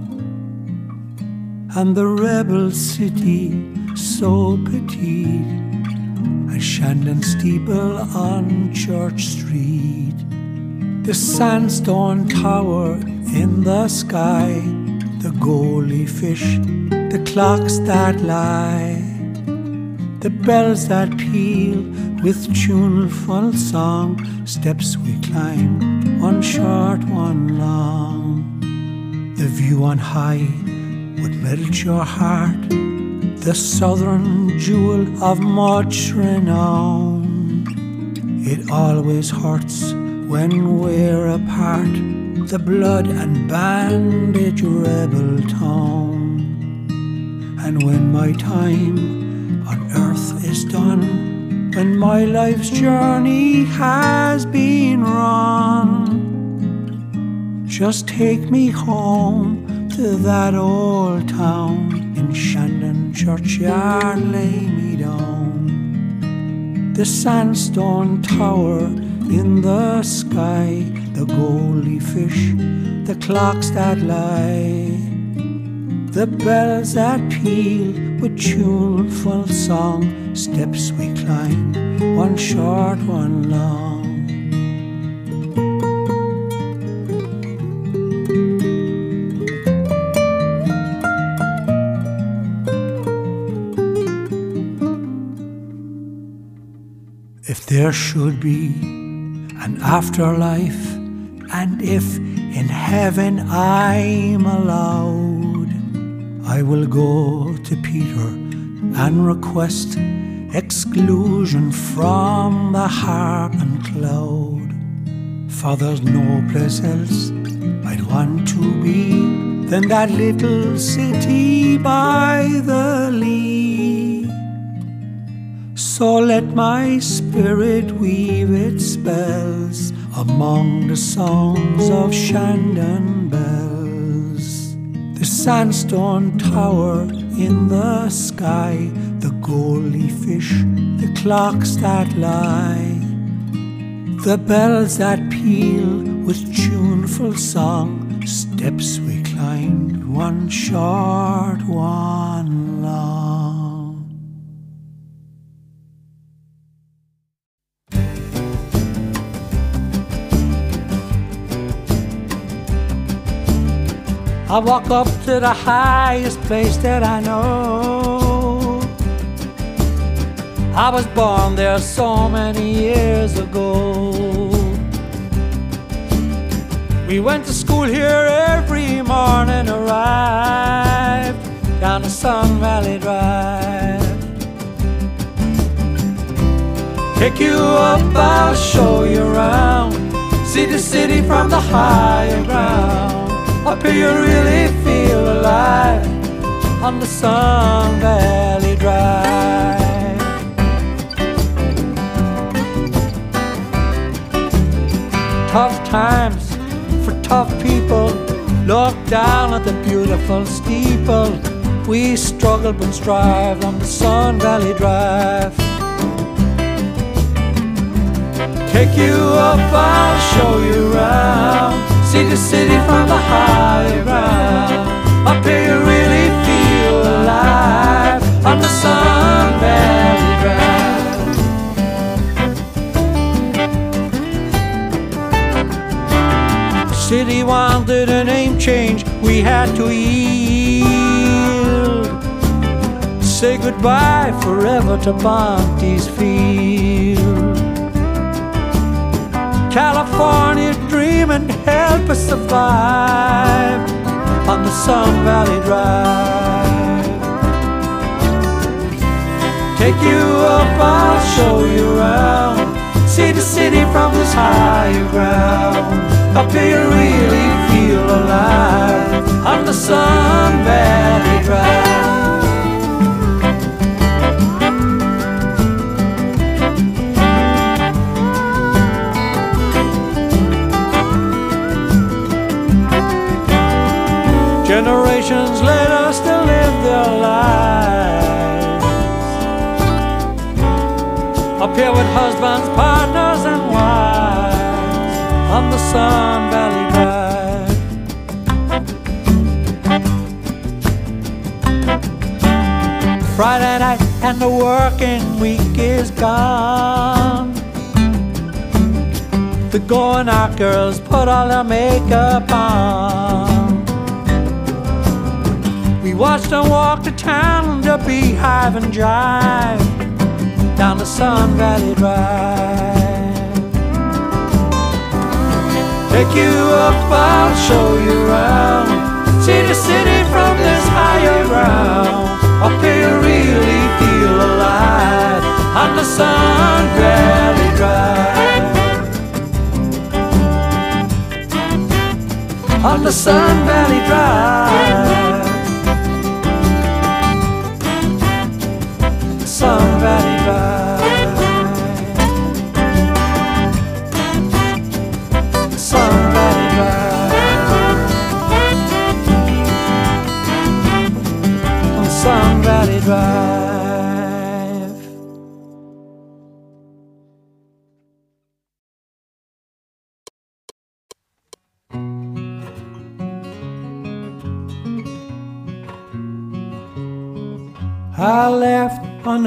and the rebel city so petite, a Shandon steeple on Church Street, the sandstone tower in the sky, the goldie fish, the clocks that lie, the bells that peal with tuneful song, steps we climb, one short, one long, the view on high would melt your heart, the southern jewel of much renown. It always hurts when we're apart, the blood and bandage rebel town. And when my time on earth is done, when my life's journey has been run, just take me home to that old town in Shandon churchyard lay me down. The sandstone tower in the sky, the goldie fish, the clocks that lie, the bells that peal with tuneful song, steps we climb, one short, one long. There should be an afterlife, and if in heaven I'm allowed, I will go to Peter and request exclusion from the harp and cloud. For there's no place else I'd want to be than that little city by the Lee. So let my spirit weave its spells among the songs of Shandon bells. The sandstone tower in the sky, the goldie fish, the clocks that lie, the bells that peal with tuneful song, steps we climbed, one short, one long. I walk up to the highest place that I know. I was born there so many years ago. We went to school here every morning, arrived down the Sun Valley Drive. Pick you up, I'll show you around. See the city from the higher ground. Here you really feel alive on the Sun Valley Drive. Tough times for tough people. Look down at the beautiful steeple. We struggle but strive on the Sun Valley Drive. Take you up, I'll show you around. See the city from the high ground. Up here you really feel alive on the Sun Valley Drive. City wanted a name change, we had to yield. Say goodbye forever to Bonte's Field. California and help us survive on the Sun Valley Drive. Take you up, I'll show you around. See the city from this higher ground. Up here you really feel alive on the Sun Valley Drive. Generations later still live their lives. Up here with husbands, partners and wives On the Sun Valley Drive. Friday night and the working week is gone. The going out girls put all their makeup on watched them walk to town to beehive and drive down the Sun Valley Drive. Take you up, I'll show you around. See the city from this higher ground. Up here you really feel alive on the Sun Valley Drive. On the Sun Valley Drive.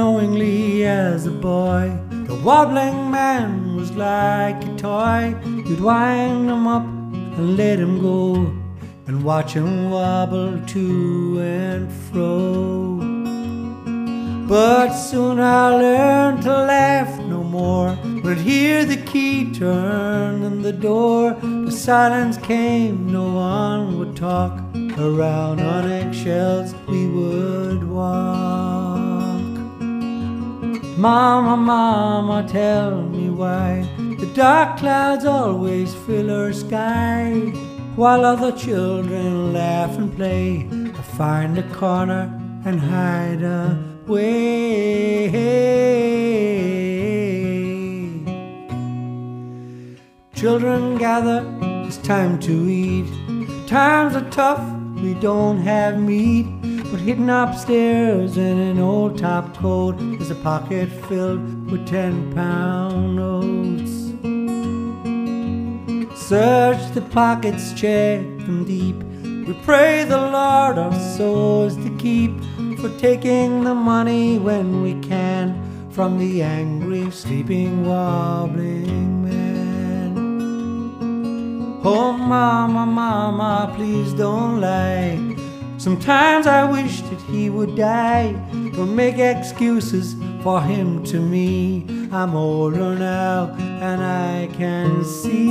Unknowingly as a boy. The wobbling man was like a toy. You'd wind him up and let him go, and watch him wobble to and fro. But soon I learned to laugh no more. Would hear the key turn in the door. The silence came, no one would talk. Around on eggshells we would walk. Mama, mama, tell me why the dark clouds always fill our sky. While other children laugh and play, I find a corner and hide away. Children gather, it's time to eat. Times are tough, we don't have meat. But hidden upstairs in an old top coat is a pocket filled with ten pound notes. Search the pockets, check them deep. We pray the Lord our souls to keep for taking the money when we can from the angry, sleeping, wobbling man. Oh, mama, mama, please don't lie. Sometimes I wish that he would die. Don't make excuses for him to me. I'm older now and I can see.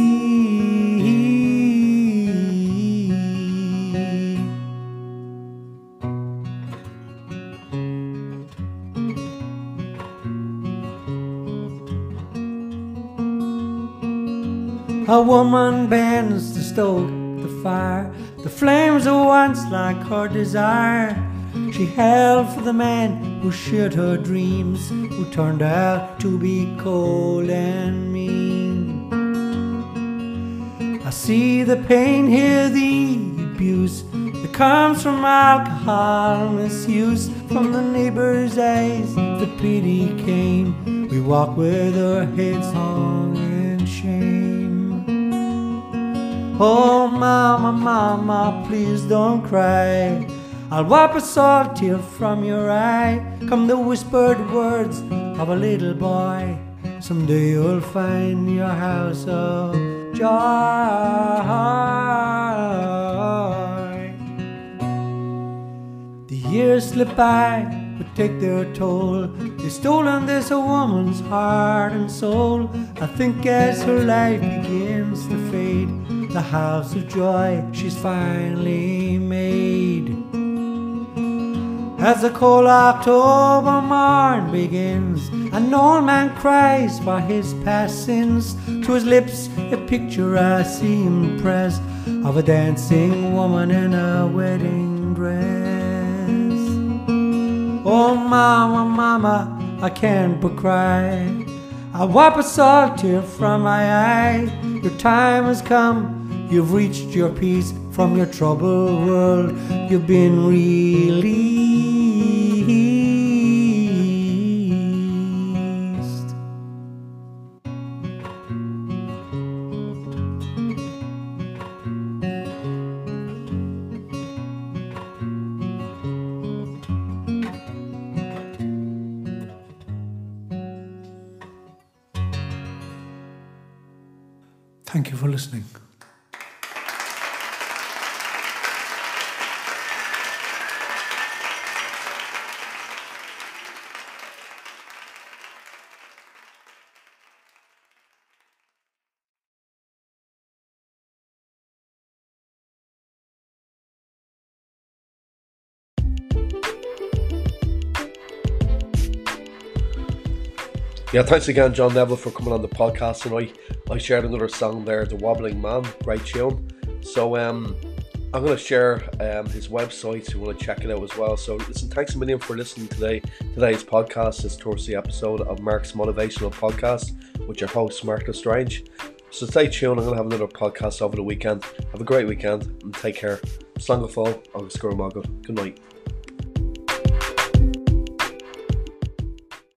A woman bends to stoke the fire. Flames are once like her desire. She held for the man who shared her dreams, who turned out to be cold and mean. I see the pain, hear the abuse that comes from alcohol misuse. From the neighbor's eyes, the pity came. We walk with our heads hung Oh, mama, mama, please don't cry. I'll wipe a salt tear from your eye. Come the whispered words of a little boy. Someday you'll find your house of joy. The years slip by, but take their toll. They've stolen this woman's heart and soul. I think as her life begins to fade, the house of joy she's finally made As the cold October morn begins, an old man cries for his past sins. To his lips, a picture I see him of a dancing woman in a wedding dress. Oh, mama, mama, I can't but cry. I wipe a salt tear from my eye. Your time has come, you've reached your peace from your troubled world. You've been released. Yeah, thanks again, John Neville, for coming on the podcast tonight. I shared another song there, The Wobbling Man, great tune. So um, I'm going to share um, his website if you want to check it out as well. So listen, thanks a million for listening today. Today's podcast is towards the episode of Mark's Motivational Podcast with your host, Mark Lestrange. So stay tuned. I'm going to have another podcast over the weekend. Have a great weekend and take care. Slán go fóill, August Good night.